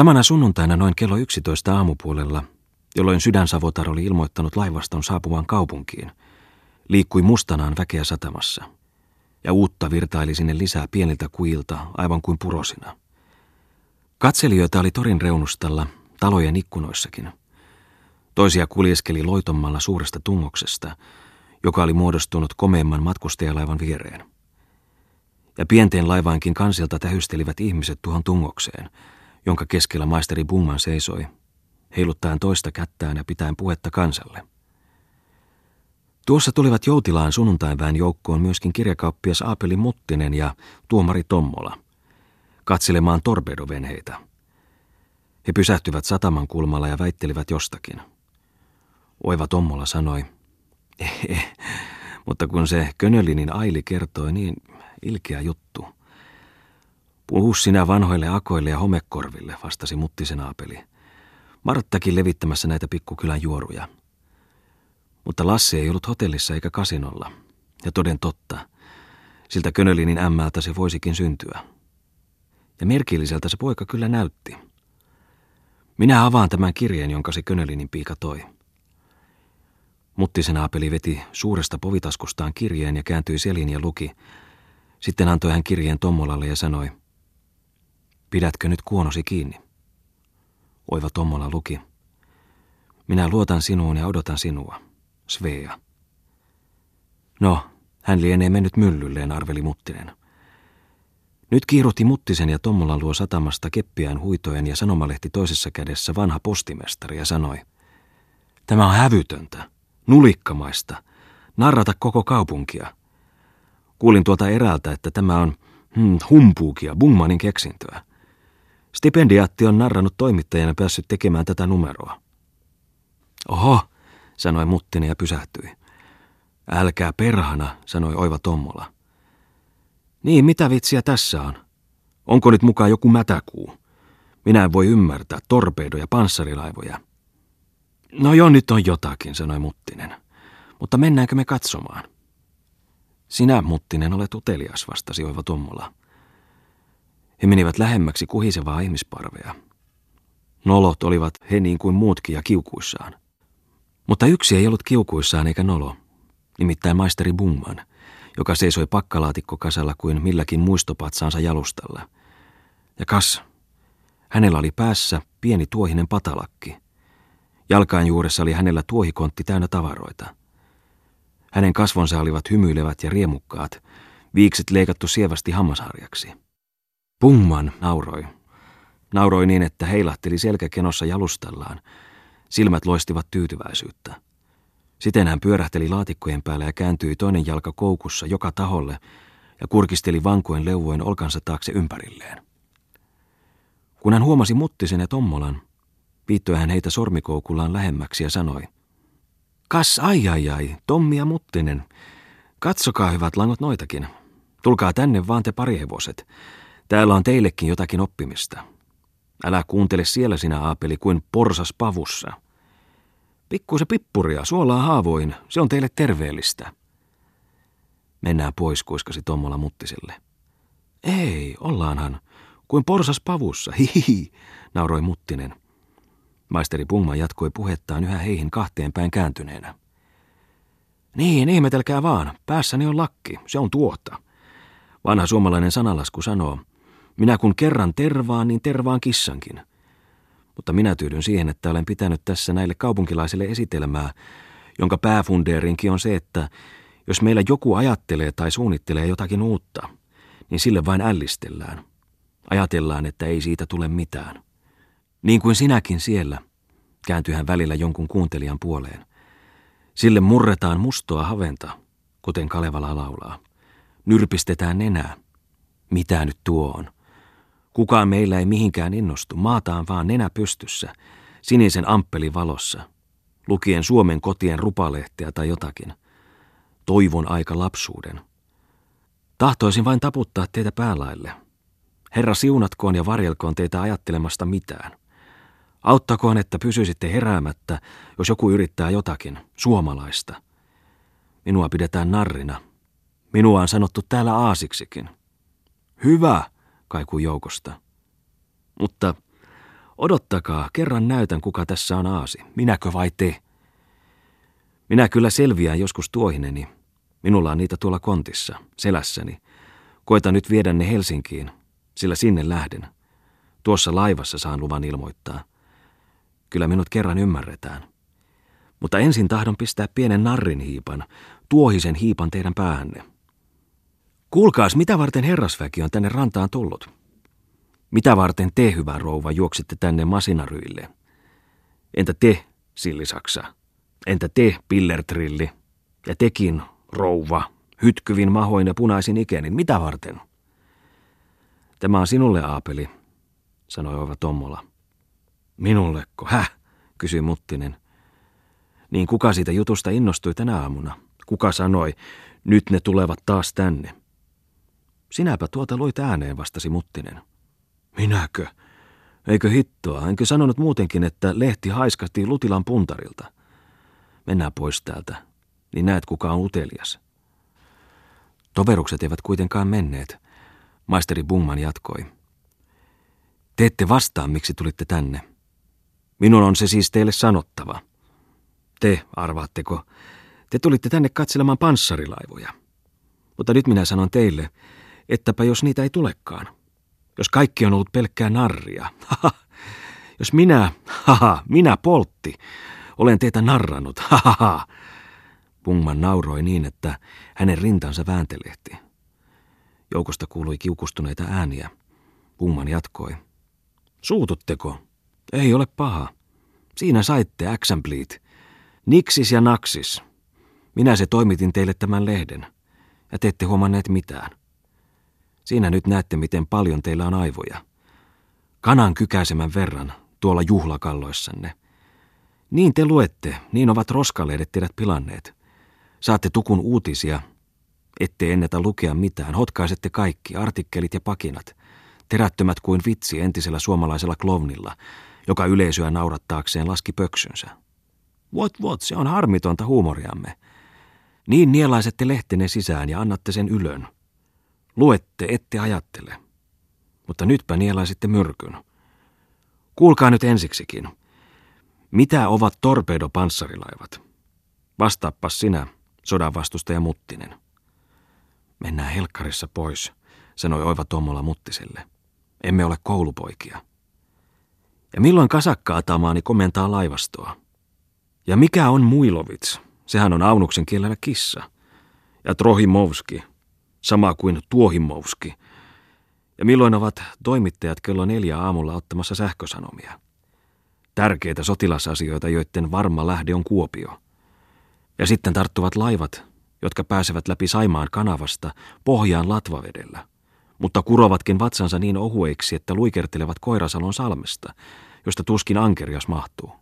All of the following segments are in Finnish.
Samana sunnuntaina noin kello 11 aamupuolella, jolloin sydänsavotar oli ilmoittanut laivaston saapuvan kaupunkiin, liikkui mustanaan väkeä satamassa. Ja uutta virtaili sinne lisää pieniltä kuilta, aivan kuin purosina. Katselijoita oli torin reunustalla, talojen ikkunoissakin. Toisia kuljeskeli loitommalla suuresta tungoksesta, joka oli muodostunut komeimman matkustajalaivan viereen. Ja pienten laivaankin kansilta tähystelivät ihmiset tuohon tungokseen, jonka keskellä maisteri Bungman seisoi, heiluttaen toista kättään ja pitäen puhetta kansalle. Tuossa tulivat joutilaan sunnuntainväen joukkoon myöskin kirjakauppias Aapeli Muttinen ja tuomari Tommola, katselemaan torpedovenheitä. He pysähtyivät sataman kulmalla ja väittelivät jostakin. Oiva Tommola sanoi, eh, eh, mutta kun se Könölinin Aili kertoi, niin ilkeä juttu. Puhu sinä vanhoille akoille ja homekorville, vastasi Muttisen Aapeli. Marttakin levittämässä näitä pikkukylän juoruja. Mutta Lassi ei ollut hotellissa eikä kasinolla. Ja toden totta, siltä Könölinin ämmältä se voisikin syntyä. Ja merkilliseltä se poika kyllä näytti. Minä avaan tämän kirjeen, jonka se Könölinin piika toi. Muttisen aapeli veti suuresta povitaskustaan kirjeen ja kääntyi selin ja luki. Sitten antoi hän kirjeen Tommolalle ja sanoi, pidätkö nyt kuonosi kiinni? Oiva Tommola luki. Minä luotan sinuun ja odotan sinua. Svea. No, hän lienee mennyt myllylleen, arveli Muttinen. Nyt kiiruhti Muttisen ja Tommola luo satamasta keppiään huitojen ja sanomalehti toisessa kädessä vanha postimestari ja sanoi. Tämä on hävytöntä, nulikkamaista, narrata koko kaupunkia. Kuulin tuolta eräältä, että tämä on hmm, humpuukia, Bungmanin keksintöä. Stipendiaatti on narrannut toimittajana päässyt tekemään tätä numeroa. Oho, sanoi Muttinen ja pysähtyi. Älkää perhana, sanoi Oiva Tommola. Niin, mitä vitsiä tässä on? Onko nyt mukaan joku mätäkuu? Minä en voi ymmärtää torpedoja, panssarilaivoja. No jo, nyt on jotakin, sanoi Muttinen. Mutta mennäänkö me katsomaan? Sinä, Muttinen, olet utelias, vastasi Oiva Tommola. He menivät lähemmäksi kuhisevaa ihmisparvea. Nolot olivat he niin kuin muutkin ja kiukuissaan. Mutta yksi ei ollut kiukuissaan eikä nolo, nimittäin maisteri Bungman, joka seisoi pakkalaatikkokasalla kuin milläkin muistopatsaansa jalustalla. Ja kas, hänellä oli päässä pieni tuohinen patalakki. Jalkain juuressa oli hänellä tuohikontti täynnä tavaroita. Hänen kasvonsa olivat hymyilevät ja riemukkaat, viikset leikattu sievästi hammasharjaksi. Pungman nauroi. Nauroi niin, että heilahteli selkäkenossa jalustallaan. Silmät loistivat tyytyväisyyttä. Siten hän pyörähteli laatikkojen päällä ja kääntyi toinen jalka koukussa joka taholle ja kurkisteli vankojen leuvojen olkansa taakse ympärilleen. Kun hän huomasi Muttisen ja Tommolan, viittoi hän heitä sormikoukullaan lähemmäksi ja sanoi, Kas ai ai ai, Tommi ja Muttinen, katsokaa hyvät langot noitakin. Tulkaa tänne vaan te parihevoset. Täällä on teillekin jotakin oppimista. Älä kuuntele siellä sinä aapeli kuin porsas pavussa. Pikkuisen pippuria, suolaa haavoin, se on teille terveellistä. Mennään pois, kuiskasi Tommola Muttiselle. Ei, ollaanhan, kuin porsas pavussa, hihi, nauroi Muttinen. Maisteri Pungma jatkoi puhettaan yhä heihin kahteen päin kääntyneenä. Niin, ihmetelkää vaan, päässäni on lakki, se on tuota. Vanha suomalainen sanalasku sanoo, minä kun kerran tervaan, niin tervaan kissankin. Mutta minä tyydyn siihen, että olen pitänyt tässä näille kaupunkilaisille esitelmää, jonka pääfundeerinkin on se, että jos meillä joku ajattelee tai suunnittelee jotakin uutta, niin sille vain ällistellään. Ajatellaan, että ei siitä tule mitään. Niin kuin sinäkin siellä, kääntyi hän välillä jonkun kuuntelijan puoleen. Sille murretaan mustoa haventa, kuten Kalevala laulaa. Nyrpistetään nenää. Mitä nyt tuo on? Kukaan meillä ei mihinkään innostu, maataan vaan nenä pystyssä, sinisen amppelin valossa, lukien Suomen kotien rupalehteä tai jotakin. Toivon aika lapsuuden. Tahtoisin vain taputtaa teitä päälaille. Herra siunatkoon ja varjelkoon teitä ajattelemasta mitään. Auttakoon, että pysyisitte heräämättä, jos joku yrittää jotakin, suomalaista. Minua pidetään narrina. Minua on sanottu täällä aasiksikin. Hyvä, kaikui joukosta. Mutta Odottakaa, kerran näytän, kuka tässä on aasi. Minäkö vai te? Minä kyllä selviään joskus tuohineni. Minulla on niitä tuolla kontissa, selässäni. Koitan nyt viedä ne Helsinkiin, sillä sinne lähden. Tuossa laivassa saan luvan ilmoittaa. Kyllä minut kerran ymmärretään. Mutta ensin tahdon pistää pienen narrin hiipan, tuohisen hiipan teidän päähänne. Kuulkaas, mitä varten herrasväki on tänne rantaan tullut? Mitä varten te, hyvä rouva, juoksitte tänne masinaryille? Entä te, sillisaksa? Entä te, pillertrilli? Ja tekin, rouva, hytkyvin mahoin ja punaisin ikenin, mitä varten? Tämä on sinulle, Aapeli, sanoi Oiva Tommola. Minulleko? Häh? kysyi Muttinen. Niin kuka siitä jutusta innostui tänä aamuna? Kuka sanoi, nyt ne tulevat taas tänne? Sinäpä tuota luit ääneen, vastasi Muttinen. Minäkö? Eikö hittoa? Enkö sanonut muutenkin, että lehti haiskasti Lutilan puntarilta? Mennään pois täältä, niin näet kuka on utelias. Toverukset eivät kuitenkaan menneet. Maisteri Bungman jatkoi. Te ette vastaa, miksi tulitte tänne. Minun on se siis teille sanottava. Te, arvaatteko, te tulitte tänne katselemaan panssarilaivoja. Mutta nyt minä sanon teille, ettäpä jos niitä ei tulekaan. Jos kaikki on ollut pelkkää narria. Haha. Jos minä, haha, minä poltti, olen teitä narrannut, haha. Pungman nauroi niin, että hänen rintansa vääntelehti. Joukosta kuului kiukustuneita ääniä. Pungman jatkoi. Suututteko? Ei ole paha. Siinä saitte Axambleet. Niksis ja naksis. Minä se toimitin teille tämän lehden. Ja te ette huomanneet mitään. Siinä nyt näette, miten paljon teillä on aivoja. Kanan kykäisemän verran tuolla juhlakalloissanne. Niin te luette, niin ovat roskalehdet teidät pilanneet. Saatte tukun uutisia, ette ennätä lukea mitään, hotkaisette kaikki, artikkelit ja pakinat, terättömät kuin vitsi entisellä suomalaisella klovnilla, joka yleisöä naurattaakseen laski pöksynsä. What what, se on harmitonta huumoriamme. Niin nielaisette lehtenne sisään ja annatte sen ylön. Luette, ette ajattele. Mutta nytpä nielaisitte myrkyn. Kuulkaa nyt ensiksikin. Mitä ovat torpedopanssarilaivat? Vastaappas sinä, sodan vastustaja Muttinen. Mennään helkkarissa pois, sanoi Oiva Tommola Muttiselle. Emme ole koulupoikia. Ja milloin kasakka Atamaani komentaa laivastoa? Ja mikä on Muilovits? Sehän on Aunuksen kielellä kissa. Ja Trohimovski, sama kuin Tuohimovski. Ja milloin ovat toimittajat kello neljä aamulla ottamassa sähkösanomia? Tärkeitä sotilasasioita, joiden varma lähde on Kuopio. Ja sitten tarttuvat laivat, jotka pääsevät läpi Saimaan kanavasta pohjaan latvavedellä, mutta kurovatkin vatsansa niin ohueiksi, että luikertelevat Koirasalon salmesta, josta tuskin ankerias mahtuu.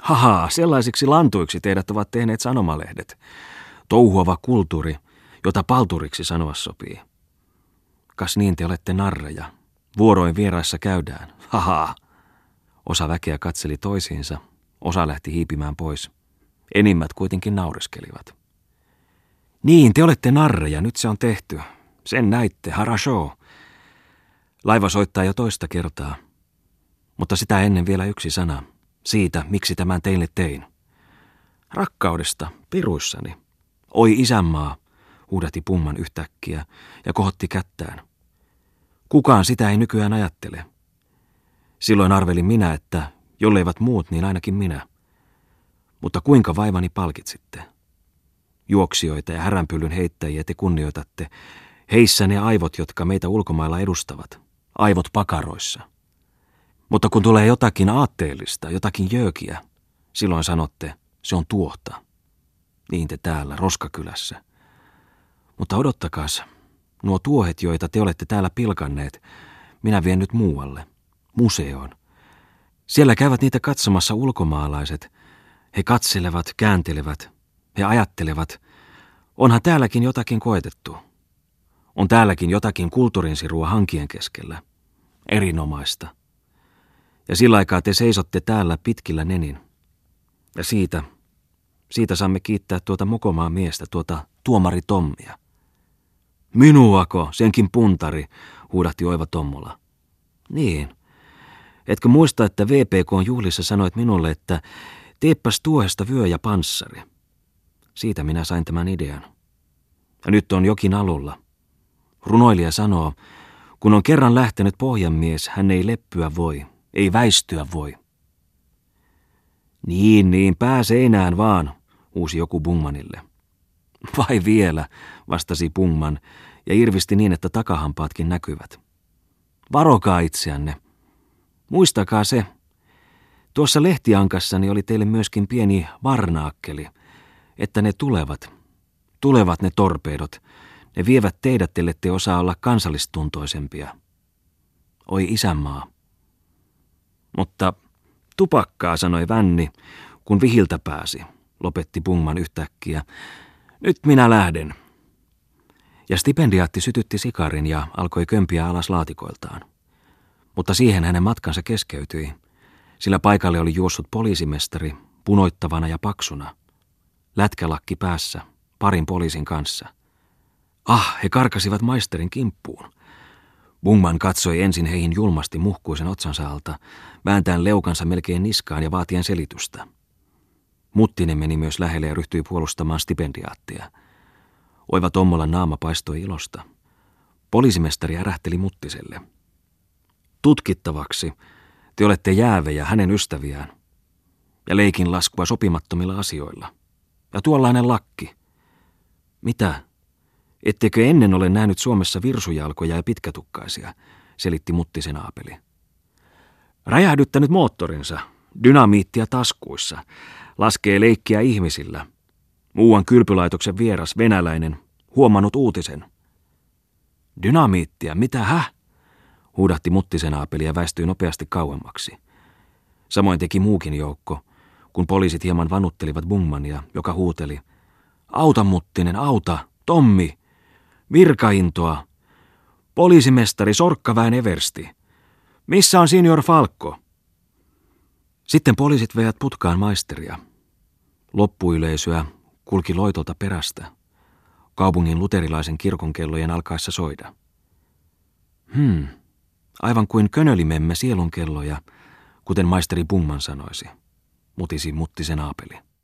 Haha, sellaisiksi lantuiksi teidät ovat tehneet sanomalehdet. Touhuava kulttuuri, jota palturiksi sanoa sopii. Kas niin te olette narreja. Vuoroin vieraissa käydään. Haha. Osa väkeä katseli toisiinsa, osa lähti hiipimään pois. Enimmät kuitenkin nauriskelivat. Niin, te olette narreja, nyt se on tehty. Sen näitte, harasho. Laiva soittaa jo toista kertaa. Mutta sitä ennen vielä yksi sana. Siitä, miksi tämän teille tein. Rakkaudesta, piruissani. Oi isänmaa, huudahti pumman yhtäkkiä ja kohotti kättään. Kukaan sitä ei nykyään ajattele. Silloin arvelin minä, että jolleivat muut, niin ainakin minä. Mutta kuinka vaivani palkitsitte? Juoksijoita ja häränpyllyn heittäjiä te kunnioitatte. Heissä ne aivot, jotka meitä ulkomailla edustavat. Aivot pakaroissa. Mutta kun tulee jotakin aatteellista, jotakin jöökiä, silloin sanotte, se on tuohta. Niin te täällä, Roskakylässä. Mutta odottakaas, nuo tuohet, joita te olette täällä pilkanneet, minä vien nyt muualle, museoon. Siellä käyvät niitä katsomassa ulkomaalaiset. He katselevat, kääntelevät, he ajattelevat, onhan täälläkin jotakin koetettu. On täälläkin jotakin kulttuurinsirua hankien keskellä. Erinomaista. Ja sillä aikaa te seisotte täällä pitkillä nenin. Ja siitä, siitä saamme kiittää tuota mokomaa miestä, tuota tuomari Tommia. Minuako, senkin puntari, huudahti Oiva Tommola. Niin, Etkö muista, että VPK juhlissa sanoit minulle, että teeppäs tuohesta vyö ja panssari. Siitä minä sain tämän idean. Ja nyt on jokin alulla. Runoilija sanoo, kun on kerran lähtenyt pohjanmies, hän ei leppyä voi, ei väistyä voi. Niin, niin, pää seinään vaan, uusi joku Bungmanille. Vai vielä, vastasi Bungman ja irvisti niin, että takahampaatkin näkyvät. Varokaa itseänne. Muistakaa se. Tuossa lehtiankassani oli teille myöskin pieni varnaakkeli, että ne tulevat. Tulevat ne torpeedot. Ne vievät teidät, ellette osaa olla kansallistuntoisempia. Oi isänmaa. Mutta tupakkaa, sanoi Vänni, kun vihiltä pääsi, lopetti Pungman yhtäkkiä. Nyt minä lähden. Ja stipendiaatti sytytti sikarin ja alkoi kömpiä alas laatikoiltaan. Mutta siihen hänen matkansa keskeytyi, sillä paikalle oli juossut poliisimestari, punoittavana ja paksuna. Lätkälakki päässä, parin poliisin kanssa. Ah, he karkasivat maisterin kimppuun. Bungman katsoi ensin heihin julmasti muhkuisen otsansa alta, vääntäen leukansa melkein niskaan ja vaatien selitystä. Muttinen meni myös lähelle ja ryhtyi puolustamaan stipendiaattia. Oiva Tommolan naama paistoi ilosta. Poliisimestari ärähteli Muttiselle. Tutkittavaksi te olette jäävejä hänen ystäviään. Ja leikin laskua sopimattomilla asioilla. Ja tuollainen lakki. Mitä? Ettekö ennen ole nähnyt Suomessa virsujalkoja ja pitkätukkaisia, selitti Muttisen aapeli. Räjähdyttänyt moottorinsa, dynamiittia taskuissa, laskee leikkiä ihmisillä. Muuan kylpylaitoksen vieras venäläinen, huomannut uutisen. Dynamiittia, mitä häh? Huudahti Muttisen aapeli ja väistyi nopeasti kauemmaksi. Samoin teki muukin joukko, kun poliisit hieman vanuttelivat Bungmania, joka huuteli. Auta Muttinen, auta! Tommi! Virkaintoa! Poliisimestari Sorkkaväen Eversti! Missä on senior Falkko? Sitten poliisit veivät putkaan maisteria. Loppuyleisöä kulki loitolta perästä. Kaupungin luterilaisen kirkon kellojen alkaessa soida. Hmm, aivan kuin könölimemme sielun kelloja, kuten maisteri Bungman sanoisi, mutisi muttisen aapeli.